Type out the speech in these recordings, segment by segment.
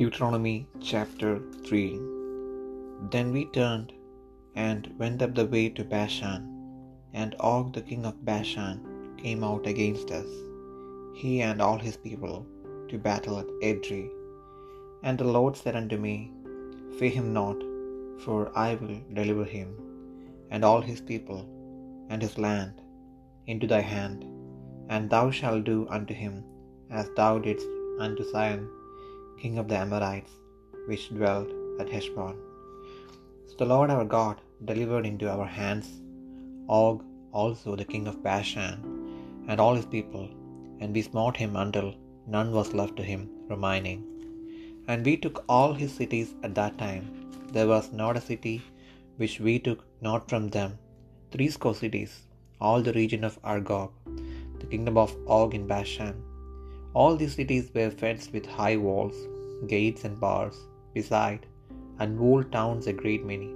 Deuteronomy chapter 3 Then we turned and went up the way to Bashan, and Og the king of Bashan came out against us, he and all his people, to battle at Edrei. And the Lord said unto me, Fear him not, for I will deliver him, and all his people, and his land, into thy hand, and thou shalt do unto him as thou didst unto Sihon king of the Amorites, which dwelt at Heshbon. So the Lord our God delivered into our hands Og also the king of Bashan, and all his people, and we smote him until none was left to him remaining. And we took all his cities at that time. There was not a city which we took not from them, threescore cities, all the region of Argob, the kingdom of Og in Bashan, all these cities were fenced with high walls, gates, and bars, beside, and walled towns a great many.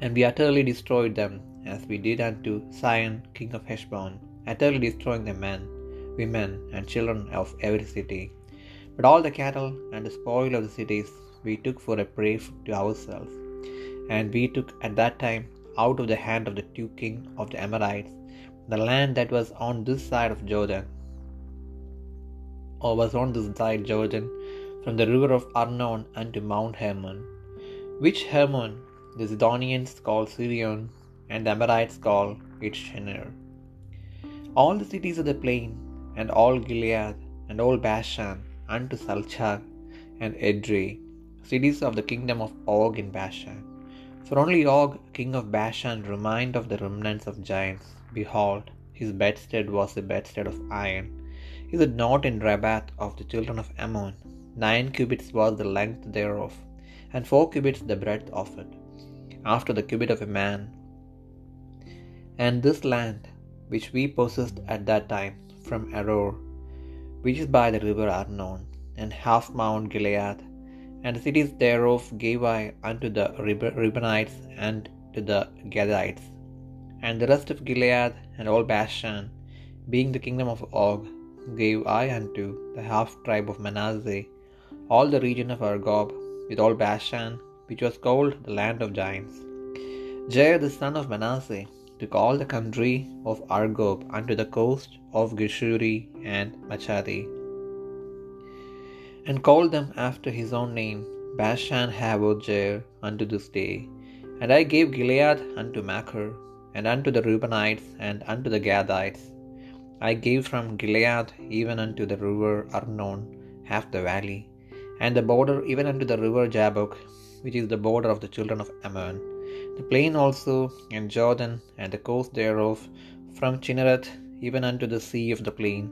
And we utterly destroyed them, as we did unto Sihon king of Heshbon, utterly destroying the men, women, and children of every city. But all the cattle and the spoil of the cities we took for a prey to ourselves. And we took at that time out of the hand of the two king of the Amorites the land that was on this side of Jordan, or was on this side Jordan, from the river of Arnon unto Mount Hermon, which Hermon the Zidonians call Sirion, and the Amorites call it Shenir. All the cities of the plain, and all Gilead, and all Bashan, unto Salchah and Edrei, cities of the kingdom of Og in Bashan. For only Og, king of Bashan, remained of the remnants of giants. Behold, his bedstead was a bedstead of iron. Is it not in Rabbath of the children of Ammon? Nine cubits was the length thereof, and four cubits the breadth of it, after the cubit of a man. And this land, which we possessed at that time, from Aroer, which is by the river Arnon, and half Mount Gilead, and the cities thereof gave I unto the Reubenites and to the Gadites, and the rest of Gilead and all Bashan, being the kingdom of Og, gave I unto the half tribe of Manasseh, all the region of Argob, with all Bashan, which was called the land of giants. Jair the son of Manasseh took all the country of Argob unto the coast of Geshuri and Maachathi, and called them after his own name, Bashan Havoth Jair, unto this day. And I gave Gilead unto Machir, and unto the Reubenites, and unto the Gadites. I gave from Gilead even unto the river Arnon, half the valley, and the border even unto the river Jabbok, which is the border of the children of Ammon, the plain also, and Jordan, and the coast thereof, from Chinnereth even unto the sea of the plain,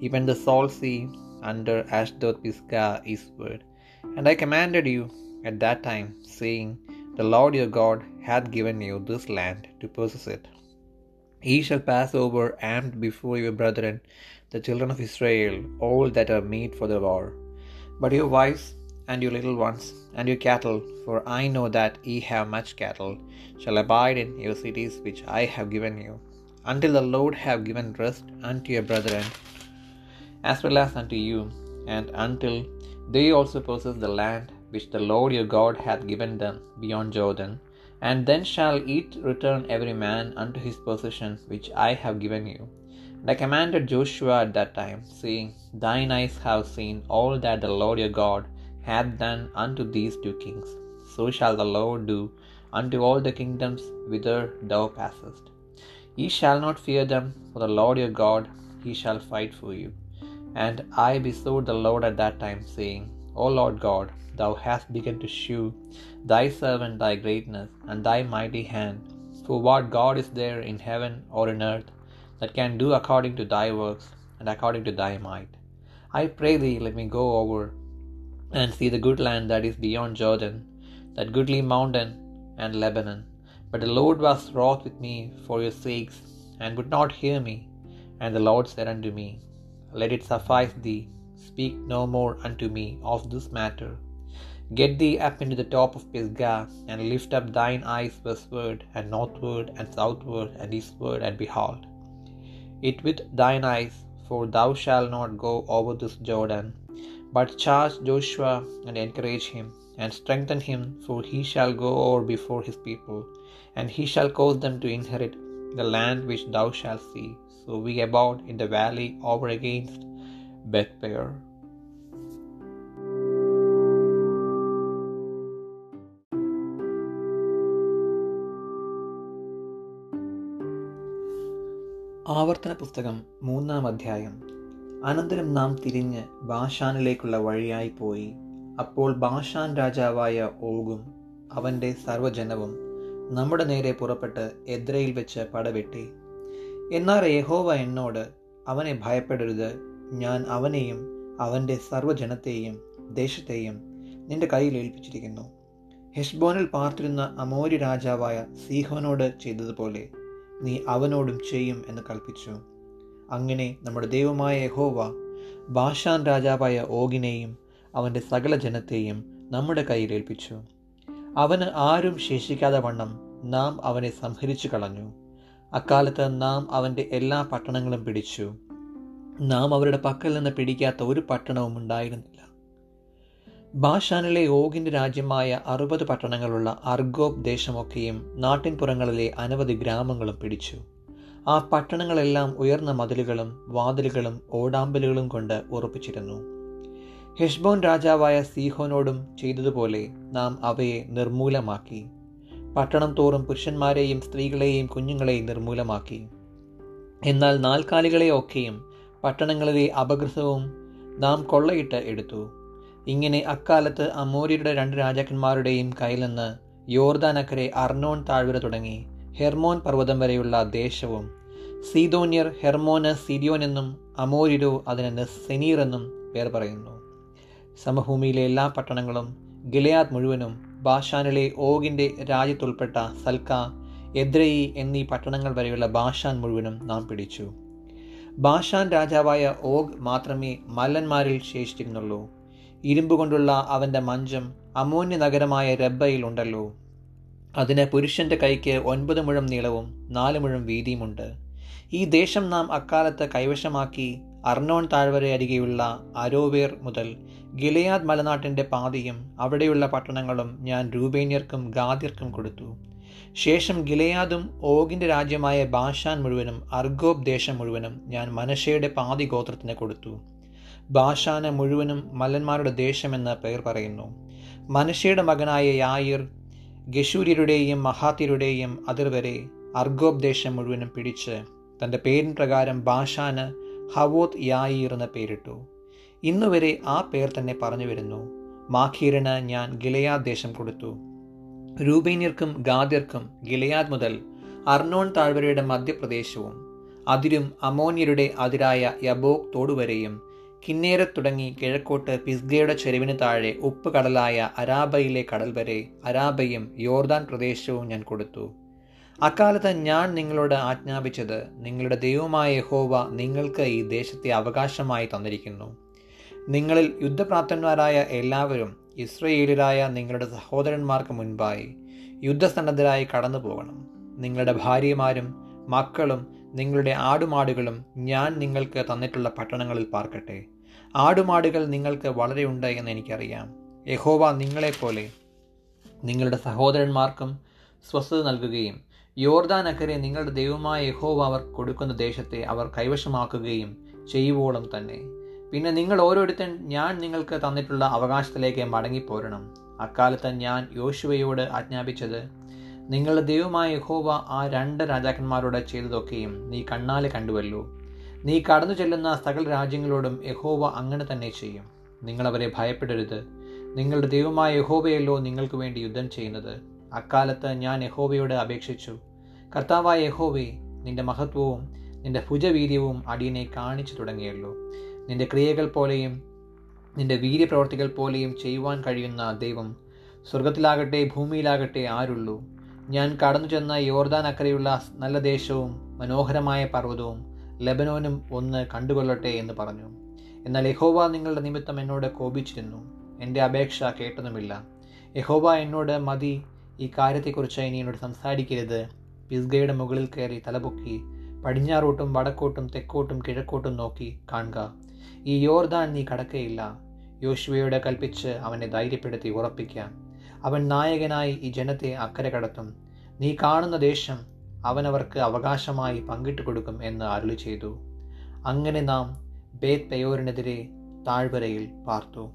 even the salt sea, under Ashdoth Pisgah eastward. And I commanded you at that time, saying, The Lord your God hath given you this land to possess it. Ye shall pass over armed before your brethren, the children of Israel, all that are meet for the war. But your wives, and your little ones, and your cattle, for I know that ye have much cattle, shall abide in your cities which I have given you, until the Lord have given rest unto your brethren, as well as unto you, and until they also possess the land which the Lord your God hath given them beyond Jordan. And then shall it return every man unto his possession which I have given you. And I commanded Joshua at that time, saying, Thine eyes have seen all that the Lord your God hath done unto these two kings. So shall the Lord do unto all the kingdoms whither thou passest. Ye shall not fear them, for the Lord your God, he shall fight for you. And I besought the Lord at that time, saying, O Lord God, thou hast begun to shew thy servant thy greatness and thy mighty hand. For what God is there in heaven or in earth that can do according to thy works and according to thy might? I pray thee, let me go over and see the good land that is beyond Jordan, that goodly mountain and Lebanon. But the Lord was wroth with me for your sakes, and would not hear me. And the Lord said unto me, Let it suffice thee, speak no more unto me of this matter. Get thee up into the top of Pisgah, and lift up thine eyes westward, and northward, and southward, and eastward, and behold it with thine eyes, for thou shalt not go over this Jordan, But charge Joshua and encourage him, and strengthen him, for he shall go over before his people, and he shall cause them to inherit the land which thou shalt see. So we abode in the valley over against Bethpeor. ആവർത്തന പുസ്തകം മൂന്നാം അധ്യായം. അനന്തരം നാം തിരിഞ്ഞ് ബാഷാനിലേക്കുള്ള വഴിയായി പോയി. അപ്പോൾ ബാഷാൻ രാജാവായ ഓഗും അവന്റെ സർവജനവും നമ്മുടെ നേരെ പുറപ്പെട്ട് എദ്രയിൽ വെച്ച് പടവെട്ടി. എന്നാൽ യഹോവ എന്നോട് അവനെ ഭയപ്പെടരുത്. ഞാൻ അവനെയും അവന്റെ സർവജനത്തെയും ദേശത്തെയും നിന്റെ കയ്യിൽ ഏൽപ്പിച്ചിരിക്കുന്നു. ഹെഷ്ബോനിൽ പാർത്തിരുന്ന അമോരി രാജാവായ സീഹോനോട് ചെയ്തതുപോലെ നീ അവനോടും ചെയ്യും എന്ന് കൽപ്പിച്ചു. അങ്ങനെ നമ്മുടെ ദൈവമായ യഹോവ ബാഷാൻ രാജാവായ ഓഗിനെയും അവന്റെ സകല ജനത്തെയും നമ്മുടെ കയ്യിൽ ഏൽപ്പിച്ചു. അവന് ആരും ശേഷിക്കാതെ വണ്ണം നാം അവനെ സംഹരിച്ചു കളഞ്ഞു. അക്കാലത്ത് നാം അവന്റെ എല്ലാ പട്ടണങ്ങളും പിടിച്ചു. നാം അവരുടെ പക്കൽ നിന്ന് പിടിക്കാത്ത ഒരു പട്ടണവും ഉണ്ടായിരുന്നില്ല. ബാഷാനിലെ ഓഗിന്റെ രാജ്യമായ അറുപത് പട്ടണങ്ങളുള്ള അർഗോബ് ദേശമൊക്കെയും നാട്ടിൻപുറങ്ങളിലെ അനവധി ഗ്രാമങ്ങളും പിടിച്ചു. ആ പട്ടണങ്ങളെല്ലാം ഉയർന്ന മതിലുകളും വാതിലുകളും ഓടാമ്പലുകളും കൊണ്ട് ഉറപ്പിച്ചിരുന്നു. ഹെഷ്ബോൻ രാജാവായ സീഹോനോടും ചെയ്തതുപോലെ നാം അവയെ നിർമൂലമാക്കി. പട്ടണം തോറും പുരുഷന്മാരെയും സ്ത്രീകളെയും കുഞ്ഞുങ്ങളെയും നിർമൂലമാക്കി. എന്നാൽ നാൽക്കാലികളെയൊക്കെയും പട്ടണങ്ങളിലെ അപകൃതവും നാം കൊള്ളയിട്ട് എടുത്തു. ഇങ്ങനെ അക്കാലത്ത് അമോരിയുടെ രണ്ട് രാജാക്കന്മാരുടെയും കയ്യിൽ നിന്ന് യോർദാനക്കരെ അർണോൺ താഴ്വര തുടങ്ങി ഹെർമോൻ പർവതം വരെയുള്ള ദേശവും സീതോന്യർ ഹെർമോന് സിരിയോൻ എന്നും അമോരിരോ അതിനെന്ന് സെനീർ എന്നും പേർ പറയുന്നു. സമഭൂമിയിലെ എല്ലാ പട്ടണങ്ങളും ഗിലയാദ് മുഴുവനും ബാഷാനിലെ ഓഗിന്റെ രാജ്യത്തുൾപ്പെട്ട സൽക്ക എദ്രയി എന്നീ പട്ടണങ്ങൾ വരെയുള്ള ബാഷാൻ മുഴുവനും നാം പിടിച്ചു. ബാഷാൻ രാജാവായ ഓഗ് മാത്രമേ മല്ലന്മാരിൽ ശേഷിച്ചിരുന്നുള്ളൂ. ഇരുമ്പ് കൊണ്ടുള്ള അവന്റെ മഞ്ചം അമോന്യ നഗരമായ രബ്ബയിൽ ഉണ്ടല്ലോ. അതിന് പുരുഷന്റെ കൈക്ക് ഒൻപത് മുഴം നീളവും നാല് മുഴം വീതിയുമുണ്ട്. ഈ ദേശം നാം അക്കാലത്ത് കൈവശമാക്കി അർണോൺ താഴ്വര അരികെയുള്ള അരോവേർ മുതൽ ഗിലയാദ് മലനാട്ടിന്റെ പാതിയും അവിടെയുള്ള പട്ടണങ്ങളും ഞാൻ രൂപേന്യർക്കും ഗാദിർക്കും കൊടുത്തു. ശേഷം ഗിലയാദും ഓഗിന്റെ രാജ്യമായ ബാഷാൻ മുഴുവനും അർഗോബ് ദേശം മുഴുവനും ഞാൻ മനഷയുടെ പാതി ഗോത്രത്തിന് കൊടുത്തു. ബാഷാന് മുഴുവനും മല്ലന്മാരുടെ ദേശമെന്ന് പേർ പറയുന്നു. മനുഷ്യയുടെ മകനായ യായിർ ഗഷൂര്യരുടെയും മഹാത്തിരുടെയും അതിർവരെ അർഗോബ് ദേശം മുഴുവനും പിടിച്ച് തന്റെ പേരിൻ പ്രകാരം ബാഷാന് ഹവോത് യായിർ എന്ന പേരിട്ടു. ഇന്നുവരെ ആ പേർ തന്നെ പറഞ്ഞു വരുന്നു. മാഖീറിന് ഞാൻ ഗിലയാദ് ദേശം കൊടുത്തു. രൂപേന്യർക്കും ഗാദിർക്കും ഗിലയാദ് മുതൽ അർണോൺ താഴ്വരയുടെ മധ്യപ്രദേശവും അതിരും അമോന്യരുടെ അതിരായ യബോക് തോടുവരെയും കിന്നേരത്ത് തുടങ്ങി കിഴക്കോട്ട് പിസ്ഗയുടെ ചെരുവിന് താഴെ ഉപ്പ് കടലായ അരാബയിലെ കടൽ വരെ അരാബയും യോർദാൻ പ്രദേശവും ഞാൻ കൊടുത്തു. അക്കാലത്ത് ഞാൻ നിങ്ങളോട് ആജ്ഞാപിച്ചത് നിങ്ങളുടെ ദൈവമായ യഹോവ നിങ്ങൾക്ക് ഈ ദേശത്തെ അവകാശമായി തന്നിരിക്കുന്നു. നിങ്ങളിൽ യുദ്ധപ്രാപ്തന്മാരായ എല്ലാവരും ഇസ്രയേലിലായ നിങ്ങളുടെ സഹോദരന്മാർക്ക് മുൻപായി യുദ്ധസന്നദ്ധരായി കടന്നു പോകണം നിങ്ങളുടെ ഭാര്യമാരും മക്കളും നിങ്ങളുടെ ആടുമാടുകളും ഞാൻ നിങ്ങൾക്ക് തന്നിട്ടുള്ള പട്ടണങ്ങളിൽ പാർക്കട്ടെ. ആടുമാടുകൾ നിങ്ങൾക്ക് വളരെ ഉണ്ട് എന്ന് എനിക്കറിയാം. യഹോവ നിങ്ങളെപ്പോലെ നിങ്ങളുടെ സഹോദരന്മാർക്കും സ്വസ്ഥത നൽകുകയും യോർദാൻ അക്കരെ നിങ്ങളുടെ ദൈവമായ യഹോവ അവർ കൊടുക്കുന്ന ദേശത്തെ അവർ കൈവശമാക്കുകയും ചെയ്യുവോളം തന്നെ. പിന്നെ നിങ്ങൾ ഓരോരുത്തൻ ഞാൻ നിങ്ങൾക്ക് തന്നിട്ടുള്ള അവകാശത്തിലേക്ക് മടങ്ങിപ്പോരണം. അക്കാലത്ത് ഞാൻ യോശുവയോട് ആജ്ഞാപിച്ചത് നിങ്ങളുടെ ദൈവമായ യഹോവ ആ രണ്ട് രാജാക്കന്മാരോട് ചെയ്തതൊക്കെയും നീ കണ്ണാലെ കണ്ടുവല്ലോ. നീ കടന്നു ചെല്ലുന്ന സകല രാജ്യങ്ങളോടും യഹോവ അങ്ങനെ തന്നെ ചെയ്യും. നിങ്ങളവരെ ഭയപ്പെടരുത്. നിങ്ങളുടെ ദൈവമായ യഹോവയല്ലോ നിങ്ങൾക്ക് വേണ്ടി യുദ്ധം ചെയ്യുന്നത്. അക്കാലത്ത് ഞാൻ യഹോവയോട് അപേക്ഷിച്ചു. കർത്താവായ യഹോവേ നിന്റെ മഹത്വവും നിന്റെ ഭുജവീര്യവും അടിയനെ കാണിച്ചു തുടങ്ങിയല്ലോ. നിന്റെ ക്രിയകൾ പോലെയും നിന്റെ വീര്യപ്രവർത്തികൾ പോലെയും ചെയ്യുവാൻ കഴിയുന്ന ദൈവം സ്വർഗത്തിലാകട്ടെ ഭൂമിയിലാകട്ടെ ആരുള്ളൂ. ഞാൻ കടന്നു ചെന്ന യോർദാൻ അക്കരയുള്ള നല്ല ദേശവും മനോഹരമായ പർവതവും ലബനോനും ഒന്ന് കണ്ടുകൊള്ളട്ടെ എന്ന് പറഞ്ഞു. എന്നാൽ യഹോവ നിങ്ങളുടെ നിമിത്തം എന്നോട് കോപിച്ചിരുന്നു. എന്റെ അപേക്ഷ കേട്ടതുമില്ല. യഹോവ എന്നോട് മതി ഈ കാര്യത്തെക്കുറിച്ച് ഇനി എന്നോട് സംസാരിക്കരുത്. പിസ്ഗയുടെ മുകളിൽ കയറി തലപൊക്കി പടിഞ്ഞാറോട്ടും വടക്കോട്ടും തെക്കോട്ടും കിഴക്കോട്ടും നോക്കി കാണുക. ഈ യോർദാൻ നീ കടക്കയില്ല. യോശുവയോട് കൽപ്പിച്ച് അവനെ ധൈര്യപ്പെടുത്തി ഉറപ്പിക്കാം. അവൻ നായകനായി ഈ ജനത്തെ അക്കരെ കടത്തും. നീ കാണുന്ന ദേശം അവനവർക്ക് അവകാശമായി പങ്കിട്ട് കൊടുക്കും എന്ന് അരുളി ചെയ്തു. അങ്ങനെ നാം ബേത് പെയോറിനെതിരെ താഴ്വരയിൽ പാർത്തു.